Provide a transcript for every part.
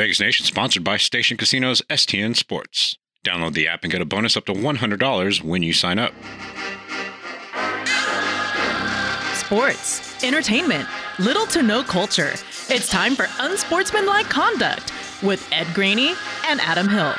Vegas Nation sponsored by Station Casinos STN Sports. Download the app and get a bonus up to $100 when you sign up. Sports, entertainment, little to no culture. It's time for Unsportsmanlike Conduct with Ed Graney and Adam Hill.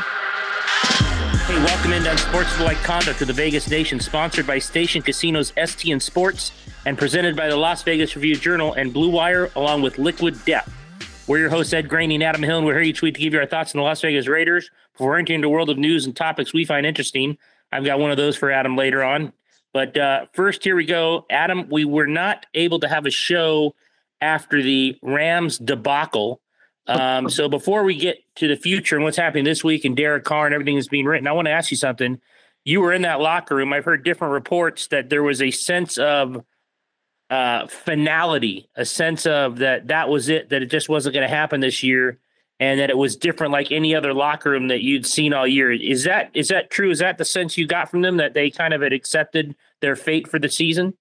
Hey, welcome into Unsportsmanlike Conduct to the Vegas Nation, sponsored by Station Casinos STN Sports and presented by the Las Vegas Review Journal and Blue Wire, along with Liquid Death. We're your hosts, Ed Graney and Adam Hill, and we're here each week to give you our thoughts on the Las Vegas Raiders before entering the world of news and topics we find interesting. I've got one of those for Adam later on. But uh, first, here we go. Adam, we were not able to have a show after the Rams debacle. Um, so before we get to the future and what's happening this week and Derek Carr and everything that's being written, I want to ask you something. You were in that locker room. I've heard different reports that there was a sense of uh, finality, a sense of that that was it, that it just wasn't going to happen this year, and that it was different like any other locker room that you'd seen all year. Is that is that true? Is that the sense you got from them that they kind of had accepted their fate for the season?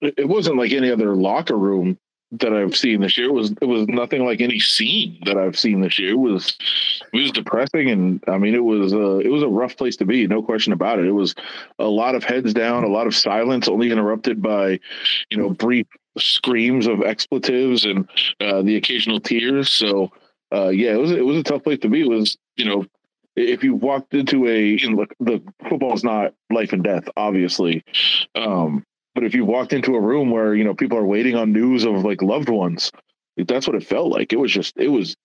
It wasn't like any other locker room that I've seen this year. It was it was nothing like any scene that I've seen this year. It was it was depressing, and I mean it was a it was a rough place to be, no question about it. It was a lot of heads down, a lot of silence, only interrupted by you know brief screams of expletives and uh, the occasional tears. So uh, yeah, it was it was a tough place to be. It was you know if you walked into a know, look the football is not life and death obviously um, but if you walked into a room where you know people are waiting on news of like loved ones, that's what it felt like. It was just it was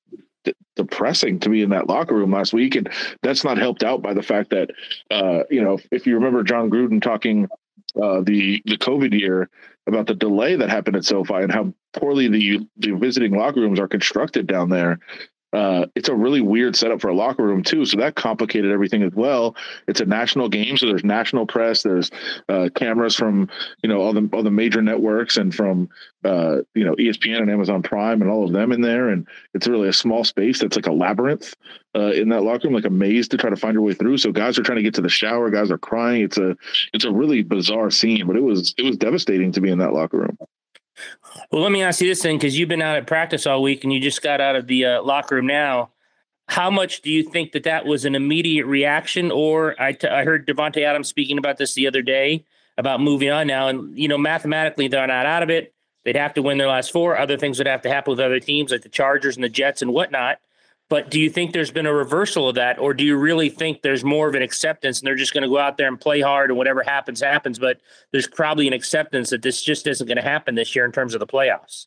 d- depressing to be in that locker room last week, and that's not helped out by the fact that uh, you know if you remember Jon Gruden talking uh, the the COVID year about the delay that happened at SoFi and how poorly the the visiting locker rooms are constructed down there uh, it's a really weird setup for a locker room too. So that complicated everything as well. It's a national game, so there's national press, there's uh, cameras from you know all the all the major networks and from uh, you know ESPN and Amazon Prime and all of them in there, and it's really a small space that's like a labyrinth uh, in that locker room, like a maze to try to find your way through. So guys are trying to get to the shower, guys are crying. It's a it's a really bizarre scene, but it was it was devastating to be in that locker room. Well, let me ask you this thing because you've been out at practice all week and you just got out of the uh, locker room now. How much do you think that that was an immediate reaction? Or I, t- I heard Davante Adams speaking about this the other day about moving on now. And, you know, mathematically, they're not out of it. They'd have to win their last four. Other things would have to happen with other teams like the Chargers and the Jets and whatnot. But do you think there's been a reversal of that, or do you really think there's more of an acceptance and they're just going to go out there and play hard and whatever happens, happens? But there's probably an acceptance that this just isn't going to happen this year in terms of the playoffs.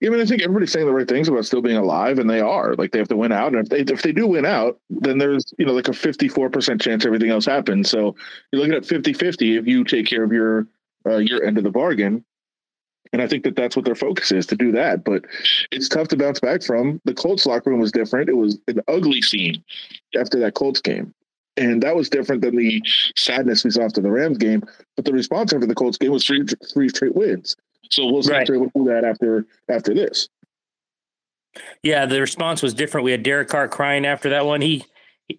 Yeah, I mean, I think everybody's saying the right things about still being alive, and they are. Like they have to win out, and if they if they do win out, then there's you know like a fifty four percent chance everything else happens. So you're looking at 50-50 if you take care of your uh, your end of the bargain. And I think that that's what their focus is to do that. But it's tough to bounce back from. The Colts locker room was different. It was an ugly scene after that Colts game. And that was different than the sadness we saw after the Rams game. But the response after the Colts game was three, three straight wins. So we'll see right. if will do that after after this. Yeah, the response was different. We had Derek Carr crying after that one. He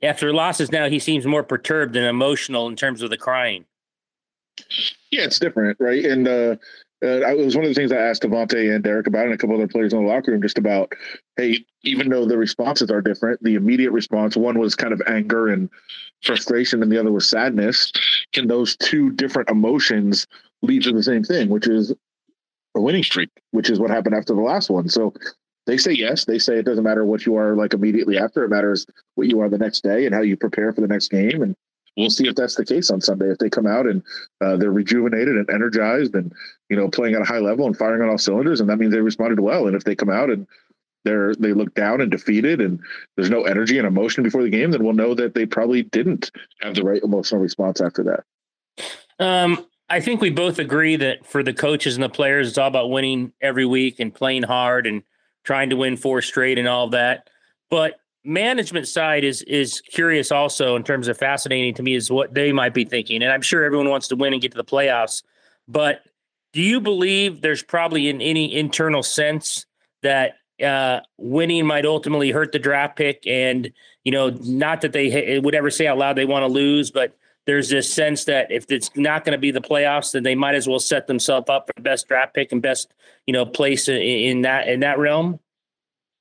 after losses now he seems more perturbed and emotional in terms of the crying. Yeah, it's different, right? And uh, uh, it was one of the things I asked Davante and Derek about, and a couple other players in the locker room, just about, hey, even though the responses are different, the immediate response one was kind of anger and frustration, and the other was sadness. Can those two different emotions lead to the same thing, which is a winning streak, which is what happened after the last one? So they say yes. They say it doesn't matter what you are like immediately after. It matters what you are the next day and how you prepare for the next game. And we'll see if that's the case on Sunday. If they come out and uh, they're rejuvenated and energized and you know playing at a high level and firing on all cylinders, and that means they responded well. And if they come out and they're they look down and defeated and there's no energy and emotion before the game, then we'll know that they probably didn't have the right emotional response after that. Um, I think we both agree that for the coaches and the players, it's all about winning every week and playing hard and trying to win four straight and all that. But management side is is curious also in terms of fascinating to me is what they might be thinking. And i'm sure everyone wants to win and get to the playoffs. But do you believe there's probably in any internal sense that uh, winning might ultimately hurt the draft pick? And you know not that they would ever say out loud they want to lose but there's this sense that if it's not going to be the playoffs then they might as well set themselves up for best draft pick and best you know place in, in that in that realm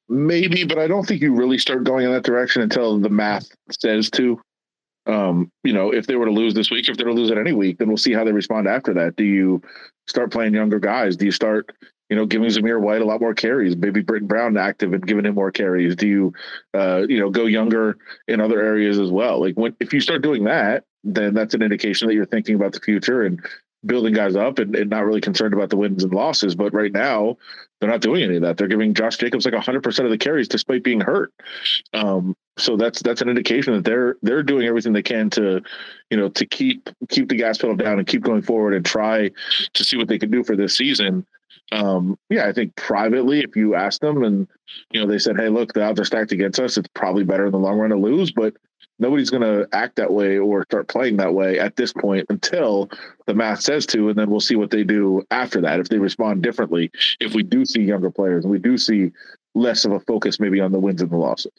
maybe, but I don't think you really start going in that direction until the math says to. Um, you know, if they were to lose this week, if they're to lose it any week, then we'll see how they respond after that. Do you start playing younger guys? Do you start, you know, giving Zamir White a lot more carries? Maybe Brittain Brown active and giving him more carries. Do you, uh, you know, go younger in other areas as well? Like when if you start doing that, then that's an indication that you're thinking about the future and building guys up and, and not really concerned about the wins and losses. But right now, they're not doing any of that. They're giving Josh Jacobs like 100% of the carries despite being hurt. Um, so that's that's an indication that they're they're doing everything they can to, you know, to keep keep the gas pedal down and keep going forward and try to see what they can do for this season. Um, yeah, I think privately, if you ask them and you know they said, "Hey, look, the odds are stacked against us. It's probably better in the long run to lose," but nobody's going to act that way or start playing that way at this point until the math says to, and then we'll see what they do after that. If they respond differently, if we do see younger players and we do see less of a focus maybe on the wins and the losses.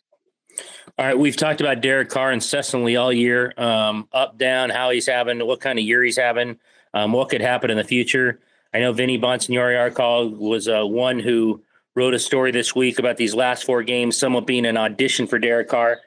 All right, we've talked about Derek Carr incessantly all year, um, up, down, how he's having, what kind of year he's having, um, what could happen in the future. I know Vinny Bonsignore, our call, was uh, one who wrote a story this week about these last four games, somewhat being an audition for Derek Carr.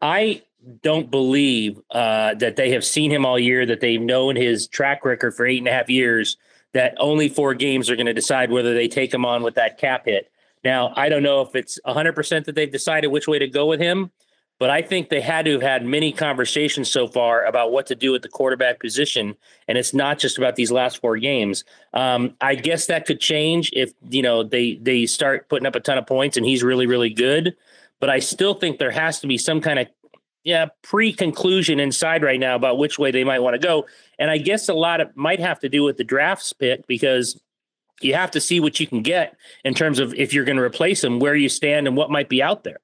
I don't believe uh, that they have seen him all year, that they've known his track record for eight and a half years, that only four games are going to decide whether they take him on with that cap hit. Now, I don't know if it's 100% that they've decided which way to go with him, but I think they had to have had many conversations so far about what to do at the quarterback position. And it's not just about these last four games. Um, I guess that could change if, you know, they, they start putting up a ton of points and he's really, really good. But I still think there has to be some kind of yeah, pre-conclusion inside right now about which way they might want to go. And I guess a lot of might have to do with the drafts pick because you have to see what you can get in terms of if you're going to replace them, where you stand and what might be out there.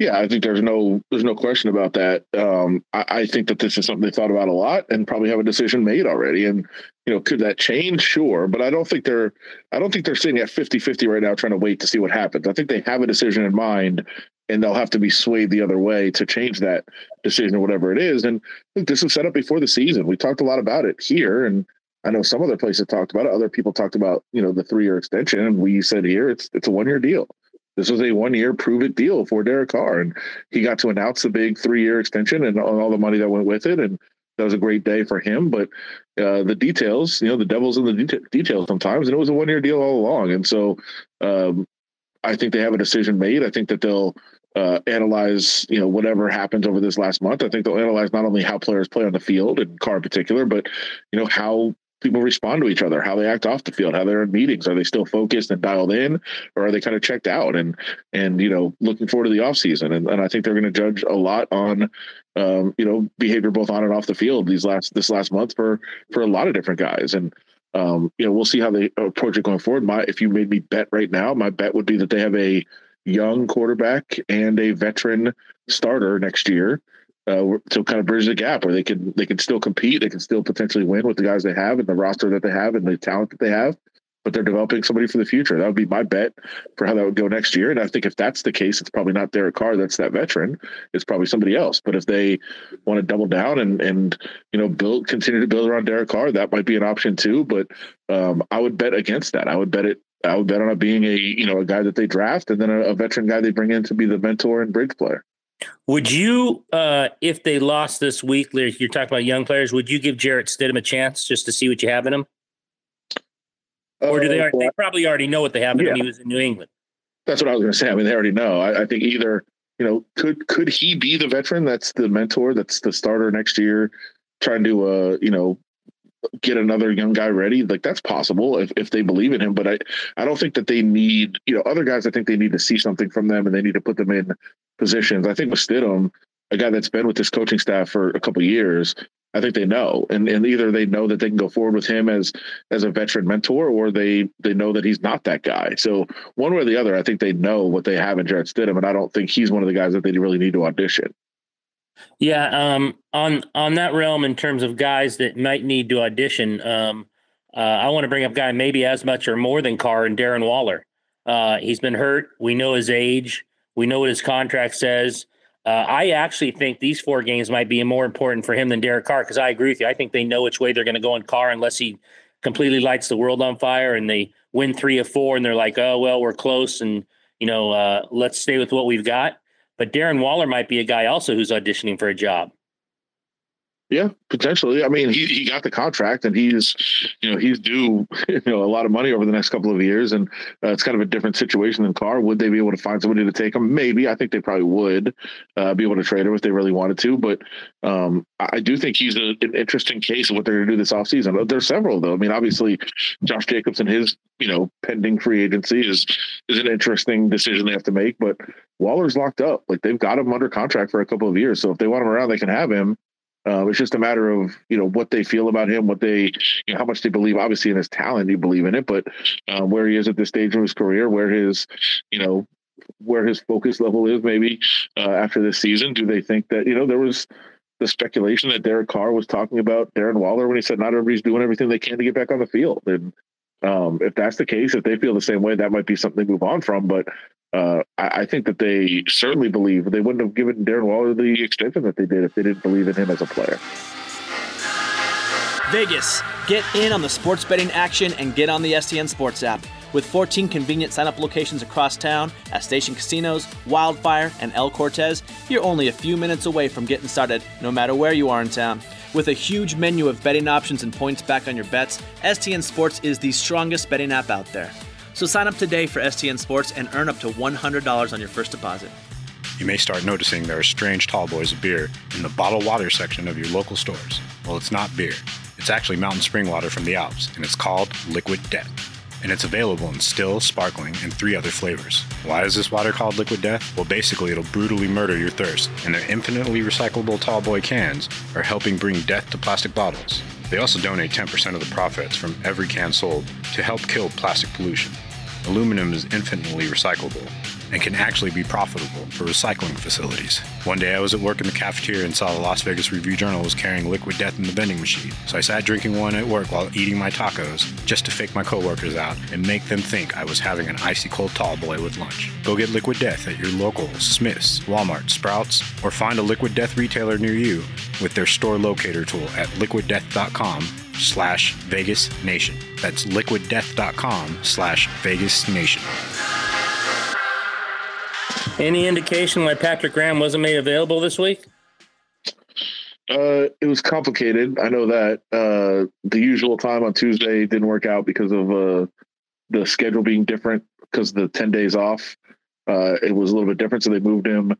Yeah, I think there's no there's no question about that. Um, I, I, think that this is something they thought about a lot and probably have a decision made already. And you know, could that change? Sure, but I don't think they're I don't think they're sitting at 50-50 right now trying to wait to see what happens. I think they have a decision in mind and they'll have to be swayed the other way to change that decision or whatever it is. And look, this was set up before the season. We talked a lot about it here, and I know some other places talked about it. Other people talked about you know the three year extension, and we said here it's it's a one year deal. This was a one year prove it deal for Derek Carr, and he got to announce the big three year extension and all the money that went with it, and that was a great day for him. But uh, the details, you know, the devil's in the de- details sometimes, and it was a one year deal all along. And so um, I think they have a decision made. I think that they'll uh, analyze, you know, whatever happens over this last month. I think they'll analyze not only how players play on the field and Carr in particular, but you know how people respond to each other, how they act off the field, how they're in meetings. Are they still focused and dialed in, or are they kind of checked out and and you know looking forward to the offseason? And and I think they're going to judge a lot on um, you know behavior both on and off the field these last this last month for for a lot of different guys and. Um, you know, we'll see how they approach it going forward. My, if you made me bet right now, my bet would be that they have a young quarterback and a veteran starter next year uh, to kind of bridge the gap where they can they can still compete, they can still potentially win with the guys they have and the roster that they have and the talent that they have. But they're developing somebody for the future. That would be my bet for how that would go next year. And I think if that's the case, it's probably not Derek Carr that's that veteran. It's probably somebody else. But if they want to double down and and you know build continue to build around Derek Carr, that might be an option too. But um, I would bet against that. I would bet it I would bet on it being a you know a guy that they draft and then a, a veteran guy they bring in to be the mentor and bridge player. Would you, uh, if they lost this week, you're talking about young players, would you give Jarrett Stidham a chance just to see what you have in him? Or do they? Uh, they probably already know what they have in yeah. him. He was in New England. That's what I was going to say. I mean, they already know. I, I think either you know could could he be the veteran that's the mentor that's the starter next year, trying to uh you know get another young guy ready like that's possible if, if they believe in him but i i don't think that they need you know other guys i think they need to see something from them and they need to put them in positions. I think with stidham a guy that's been with this coaching staff for a couple years i think they know and and either they know that they can go forward with him as as a veteran mentor or they they know that he's not that guy. So one way or the other i think they know what they have in jarrett stidham and i don't think he's one of the guys that they really need to audition yeah, um, on on that realm, in terms of guys that might need to audition, um, uh, I want to bring up guy maybe as much or more than Carr and Darren Waller. Uh, he's been hurt. We know his age. We know what his contract says. Uh, I actually think these four games might be more important for him than Derek Carr because I agree with you. I think they know which way they're going to go in Carr unless he completely lights the world on fire and they win three of four and they're like, oh well, we're close and you know, uh, let's stay with what we've got. But Darren Waller might be a guy also who's auditioning for a job. Yeah, potentially. I mean, he he got the contract, and he's, you know, he's due, you know, a lot of money over the next couple of years, and uh, it's kind of a different situation than Carr. Would they be able to find somebody to take him? Maybe. I think they probably would uh, be able to trade him if they really wanted to. But um, I do think he's a, an interesting case of what they're going to do this offseason. There's several though. I mean, obviously, Josh Jacobs and his, you know, pending free agency is is an interesting decision they have to make. But Waller's locked up. Like they've got him under contract for a couple of years. So if they want him around, they can have him. Uh, it's just a matter of you know what they feel about him, what they you know how much they believe. Obviously, in his talent, you believe in it, but um, where he is at this stage of his career, where his you know where his focus level is, maybe uh, after this season, do they think that you know there was the speculation that Derek Carr was talking about Darren Waller when he said not everybody's doing everything they can to get back on the field, and um, if that's the case, if they feel the same way, that might be something to move on from. But uh, I, I, think that they certainly believe they wouldn't have given Darren Waller the extension that they did if they didn't believe in him as a player. Vegas, get in on the sports betting action and get on the STN Sports app. With 14 convenient sign up locations across town at Station Casinos, Wildfire, and El Cortez, you're only a few minutes away from getting started no matter where you are in town. With a huge menu of betting options and points back on your bets, STN Sports is the strongest betting app out there. So sign up today for STN Sports and earn up to $100 on your first deposit. You may start noticing there are strange tall boys of beer in the bottled water section of your local stores. Well, it's not beer. It's actually mountain spring water from the Alps, and it's called Liquid Death and it's available in still, sparkling, and three other flavors. Why is this water called Liquid Death? Well, basically, it'll brutally murder your thirst, and their infinitely recyclable tallboy cans are helping bring death to plastic bottles. They also donate 10% of the profits from every can sold to help kill plastic pollution. Aluminum is infinitely recyclable, and can actually be profitable for recycling facilities. One day I was at work in the cafeteria and saw the Las Vegas Review Journal was carrying liquid death in the vending machine. So I sat drinking one at work while eating my tacos just to fake my coworkers out and make them think I was having an icy cold tall boy with lunch. Go get liquid death at your local Smith's, Walmart, Sprouts, or find a liquid death retailer near you with their store locator tool at liquiddeath.com slash Vegas Nation. That's liquiddeath.com slash Vegas Nation. Any indication why Patrick Graham wasn't made available this week? Uh, it was complicated. I know that uh, the usual time on Tuesday didn't work out because of uh, the schedule being different because of the 10 days off. Uh, it was a little bit different. So they moved him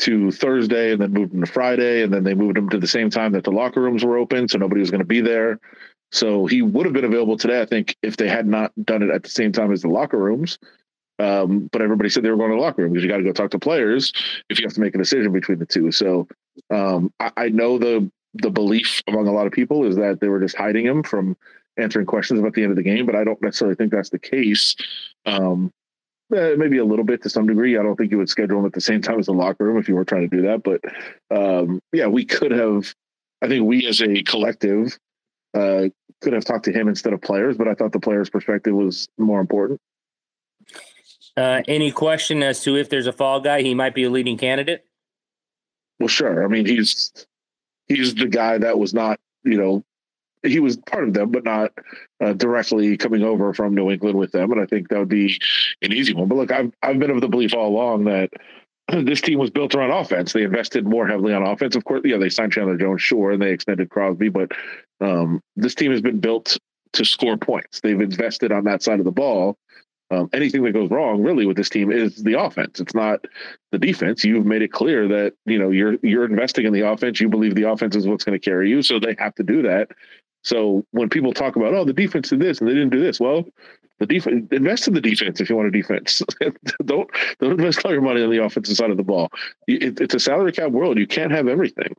to Thursday and then moved him to Friday. And then they moved him to the same time that the locker rooms were open. So nobody was going to be there. So he would have been available today, I think, if they had not done it at the same time as the locker rooms. Um, but everybody said they were going to the locker room because you got to go talk to players if you have to make a decision between the two. So um, I, I, know the the belief among a lot of people is that they were just hiding him from answering questions about the end of the game, but I don't necessarily think that's the case. Um, eh, maybe a little bit to some degree. I don't think you would schedule him at the same time as the locker room if you were trying to do that. But um, yeah, we could have. I think we as a collective uh, could have talked to him instead of players, but I thought the players' perspective was more important. Uh, any question as to if there's a fall guy, he might be a leading candidate? Well, sure. I mean, he's he's the guy that was not, you know, he was part of them, but not uh, directly coming over from New England with them. And I think that would be an easy one. But look, I've I've been of the belief all along that this team was built around offense. They invested more heavily on offense. Of course, yeah, they signed Chandler Jones, sure, and they extended Crosby, but um, this team has been built to score points. They've invested on that side of the ball. Um, anything that goes wrong really with this team is the offense. It's not the defense. You've made it clear that you know you're you're investing in the offense. You believe the offense is what's going to carry you, so they have to do that. So when people talk about oh the defense did this and they didn't do this, well, the defense invest in the defense if you want a defense. don't don't invest all your money on the offensive side of the ball. It, it's a salary cap world. You can't have everything,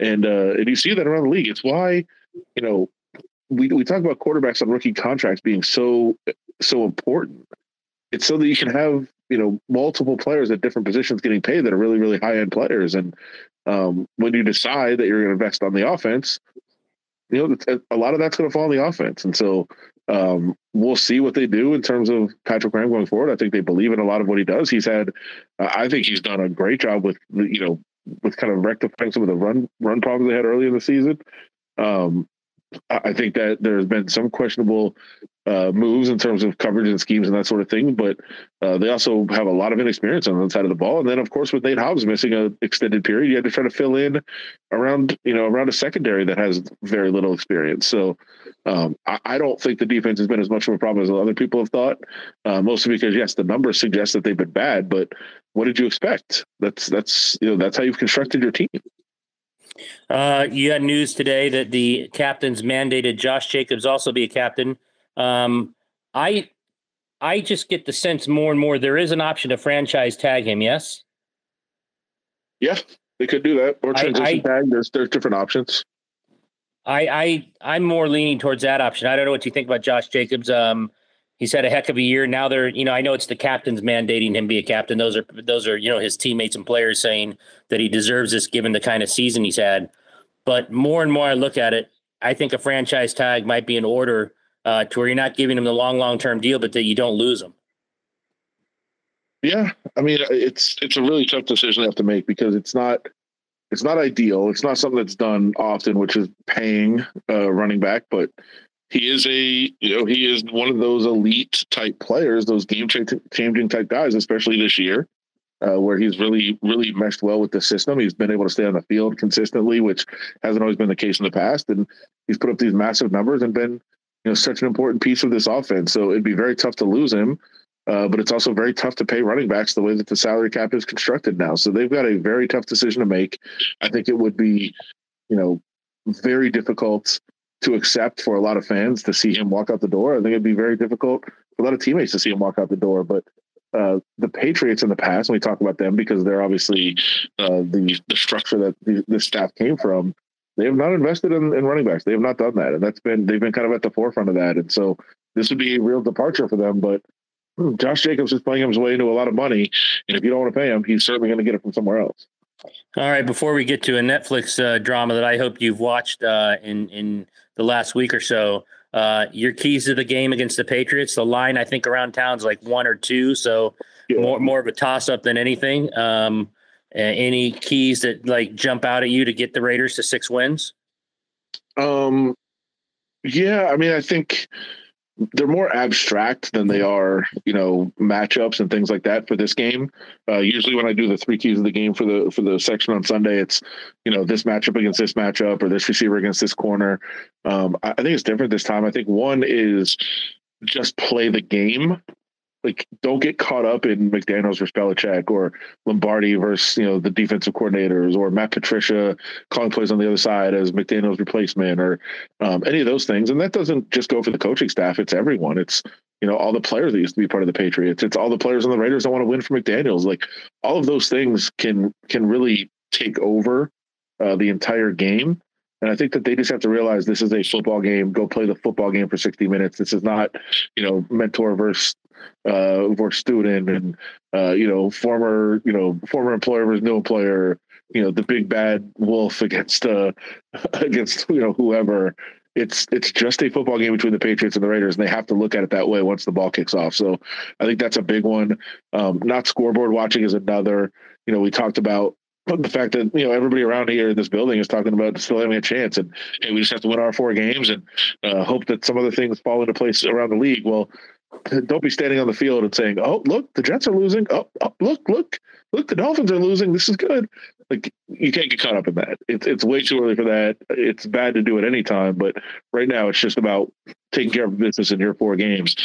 and uh, and you see that around the league. It's why you know we we talk about quarterbacks on rookie contracts being so so important. It's so that you can have you know multiple players at different positions getting paid that are really really high end players. And um, when you decide that you're going to invest on the offense, you know a lot of that's going to fall on the offense. And so um, we'll see what they do in terms of Patrick Graham going forward. I think they believe in a lot of what he does. He's had, uh, I think he's done a great job with you know with kind of rectifying some of the run run problems they had early in the season. Um, I think that there's been some questionable uh, moves in terms of coverage and schemes and that sort of thing. But uh, they also have a lot of inexperience on the side of the ball. And then, of course, with Nate Hobbs missing an extended period, you had to try to fill in around you know around a secondary that has very little experience. So um, I, I, don't think the defense has been as much of a problem as other people have thought. Uh, mostly because yes, the numbers suggest that they've been bad, but what did you expect? That's that's you know that's how you've constructed your team. Uh, you had news today that the captains mandated Josh Jacobs also be a captain. Um, I I just get the sense more and more there is an option to franchise tag him. Yes. Yeah, they could do that or transition I, I, tag. There's there's different options. I I I'm more leaning towards that option. I don't know what you think about Josh Jacobs. Um, he's had a heck of a year. Now they're, you know, I know it's the captains mandating him be a captain. Those are those are, you know, his teammates and players saying that he deserves this given the kind of season he's had. But more and more I look at it, I think a franchise tag might be in order uh, to where you're not giving them the long, long term deal, but that you don't lose them. Yeah, I mean, it's it's a really tough decision to have to make because it's not it's not ideal. It's not something that's done often, which is paying uh, running back, but he is a you know he is one of those elite type players, those game changing type guys, especially this year, uh, where he's really really meshed well with the system. He's been able to stay on the field consistently, which hasn't always been the case in the past, and he's put up these massive numbers and been know such an important piece of this offense. So it'd be very tough to lose him. Uh, but it's also very tough to pay running backs the way that the salary cap is constructed now. So they've got a very tough decision to make. I think it would be, you know, very difficult to accept for a lot of fans to see him walk out the door. I think it'd be very difficult for a lot of teammates to see him walk out the door. But uh, the Patriots in the past, when we talk about them, because they're obviously uh, the the structure that the, the, staff came from, they have not invested in, in running backs. They have not done that, and that's been they've been kind of at the forefront of that. And so this would be a real departure for them. But hmm, Josh Jacobs is playing his way into a lot of money, and if you don't want to pay him, he's certainly going to get it from somewhere else. All right. Before we get to a Netflix uh, drama that I hope you've watched uh, in in the last week or so. Uh, your keys to the game against the Patriots. The line I think around town's like one or two, so yeah. more more of a toss up than anything. Um, any keys that like jump out at you to get the Raiders to six wins? Um, yeah, I mean, I think they're more abstract than they are, you know, matchups and things like that for this game. Uh, usually, when I do the three keys of the game for the for the section on Sunday, it's you know this matchup against this matchup or this receiver against this corner. Um, I, I think it's different this time. I think one is just play the game like don't get caught up in McDaniels versus Belichick or Lombardi versus you know the defensive coordinators or Matt Patricia calling plays on the other side as McDaniels replacement or um, any of those things. And that doesn't just go for the coaching staff; it's everyone. It's you know all the players that used to be part of the Patriots. It's all the players on the Raiders that want to win for McDaniels. Like all of those things can can really take over uh, the entire game. And I think that they just have to realize this is a football game. Go play the football game for 60 minutes. This is not, you know, mentor versus uh, versus student and uh, you know former you know former employer versus new employer. You know the big bad wolf against uh, against you know whoever. It's it's just a football game between the Patriots and the Raiders, and they have to look at it that way once the ball kicks off. So I think that's a big one. Um, not scoreboard watching is another. You know, we talked about the fact that you know everybody around here in this building is talking about still having a chance, and hey, we just have to win our four games and uh, hope that some other things fall into place around the league. Well, don't be standing on the field and saying, "Oh, look, the Jets are losing. Oh, oh, look, look, look, the Dolphins are losing. This is good." Like you can't get caught up in that. It's it's way too early for that. It's bad to do it any time, but right now it's just about taking care of business in your four games.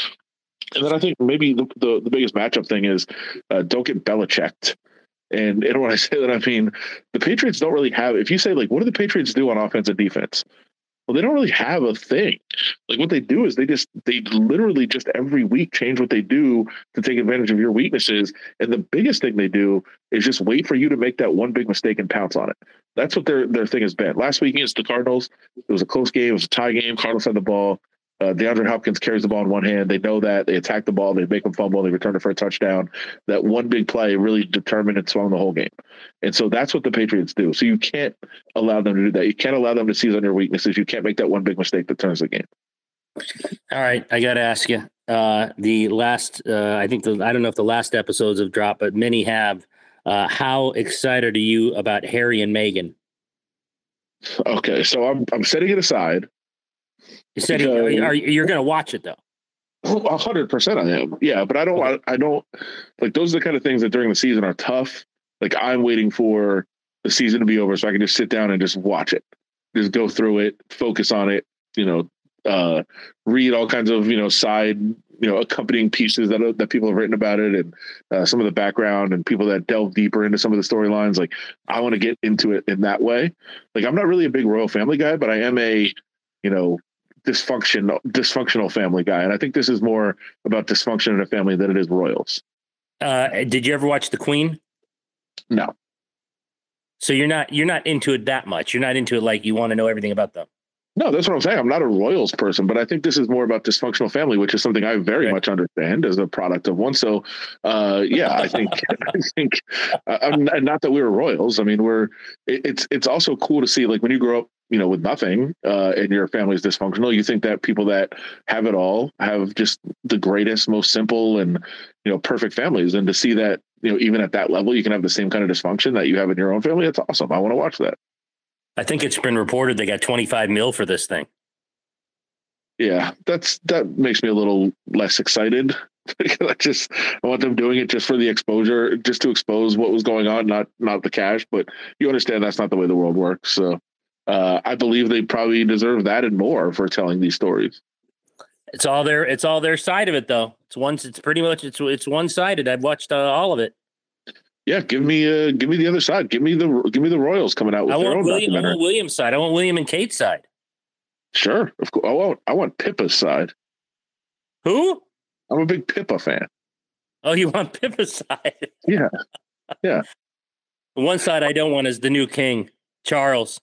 And then I think maybe the the, the biggest matchup thing is uh, don't get Belichicked. And, and when I say that, I mean the Patriots don't really have. If you say like, what do the Patriots do on offense and defense? Well, they don't really have a thing. Like what they do is they just they literally just every week change what they do to take advantage of your weaknesses. And the biggest thing they do is just wait for you to make that one big mistake and pounce on it. That's what their their thing has been. Last week against the Cardinals, it was a close game. It was a tie game. Cardinals had the ball. Uh, DeAndre Hopkins carries the ball in one hand. They know that. They attack the ball. They make them fumble. They return it for a touchdown. That one big play really determined and swung the whole game. And so that's what the Patriots do. So you can't allow them to do that. You can't allow them to seize on your weaknesses. You can't make that one big mistake that turns the game. All right, I got to ask you. Uh, the last, uh, I think the, I don't know if the last episodes have dropped, but many have. Uh, how excited are you about Harry and Meghan? Okay, so I'm I'm setting it aside you said because, are, are, you're going to watch it though. A hundred percent, I am. Yeah, but I don't. I, I don't like those. Are the kind of things that during the season are tough. Like I'm waiting for the season to be over so I can just sit down and just watch it, just go through it, focus on it. You know, uh, read all kinds of you know side you know accompanying pieces that that people have written about it and uh, some of the background and people that delve deeper into some of the storylines. Like I want to get into it in that way. Like I'm not really a big royal family guy, but I am a you know dysfunction dysfunctional family guy, and I think this is more about dysfunction in a family than it is royals. Uh, did you ever watch The Queen? No. So you're not you're not into it that much. You're not into it like you want to know everything about them. No, that's what I'm saying. I'm not a royals person, but I think this is more about dysfunctional family, which is something I very right. much understand as a product of one. So, uh, yeah, I think I think uh, not that we were royals. I mean, we're it, it's it's also cool to see like when you grow up you know, with nothing, uh, and your family's dysfunctional, you think that people that have it all have just the greatest, most simple, and you know, perfect families. And to see that, you know, even at that level, you can have the same kind of dysfunction that you have in your own family. That's awesome. I want to watch that. I think it's been reported they got 25 mil for this thing. Yeah, that's that makes me a little less excited. I just I want them doing it just for the exposure, just to expose what was going on, not not the cash. But you understand that's not the way the world works. So uh, I believe they probably deserve that and more for telling these stories. It's all their it's all their side of it though. It's one it's pretty much it's it's one sided. I've watched uh, all of it. Yeah, give me uh give me the other side. Give me the give me the Royals coming out with I their own William, documentary. I want William's side. I want William and Kate's side. Sure, of course. I want I want Pippa's side. Who? I'm a big Pippa fan. Oh, you want Pippa's side? Yeah, yeah. One side I don't want is the new king, Charles.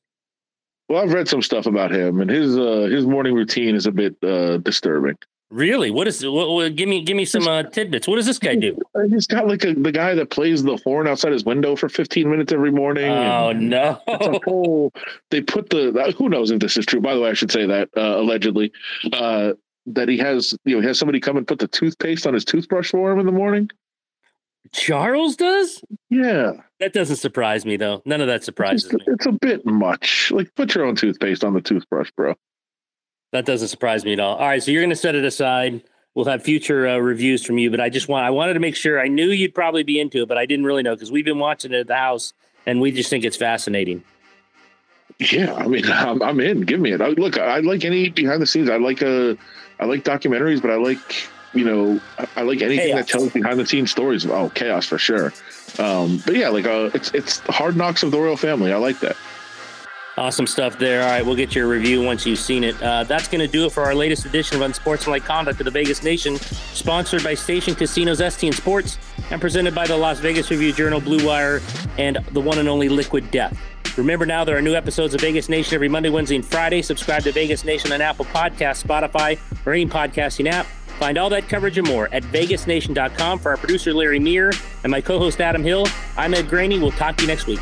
Well, I've read some stuff about him, and his uh, his morning routine is a bit uh, disturbing. Really? What is? What, what, give me give me some uh, tidbits. What does this guy do? He's got like a, the guy that plays the horn outside his window for 15 minutes every morning. Oh no! Whole, they put the who knows if this is true. By the way, I should say that uh, allegedly uh, that he has you know he has somebody come and put the toothpaste on his toothbrush for him in the morning. Charles does? Yeah. That doesn't surprise me though. None of that surprises it's, me. It's a bit much. Like put your own toothpaste on the toothbrush, bro. That doesn't surprise me at all. All right, so you're going to set it aside. We'll have future uh, reviews from you, but I just want I wanted to make sure I knew you'd probably be into it, but I didn't really know because we've been watching it at the house and we just think it's fascinating. Yeah, I mean, I'm, I'm in. Give me it. I, look, I like any behind the scenes. I like a, uh, like documentaries, but I like you know, I, I like anything chaos. that tells behind the scenes stories. Oh, chaos for sure. Um, but yeah, like uh, it's it's hard knocks of the royal family. I like that. Awesome stuff there. All right, we'll get your review once you've seen it. Uh, that's going to do it for our latest edition of Unsportsmanlike Conduct of the Vegas Nation, sponsored by Station Casinos STN Sports and presented by the Las Vegas Review Journal, Blue Wire, and the one and only Liquid Death. Remember now, there are new episodes of Vegas Nation every Monday, Wednesday, and Friday. Subscribe to Vegas Nation on Apple Podcasts, Spotify, or any podcasting app. Find all that coverage and more at vegasnation.com. For our producer, Larry Meir, and my co host, Adam Hill, I'm Ed Graney. We'll talk to you next week.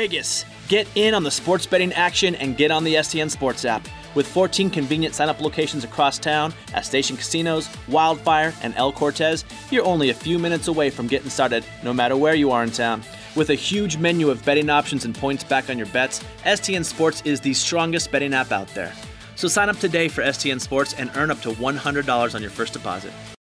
Vegas, get in on the sports betting action and get on the STN Sports app. With 14 convenient sign up locations across town at Station Casinos, Wildfire, and El Cortez, you're only a few minutes away from getting started no matter where you are in town. With a huge menu of betting options and points back on your bets, STN Sports is the strongest betting app out there. So sign up today for STN Sports and earn up to $100 on your first deposit.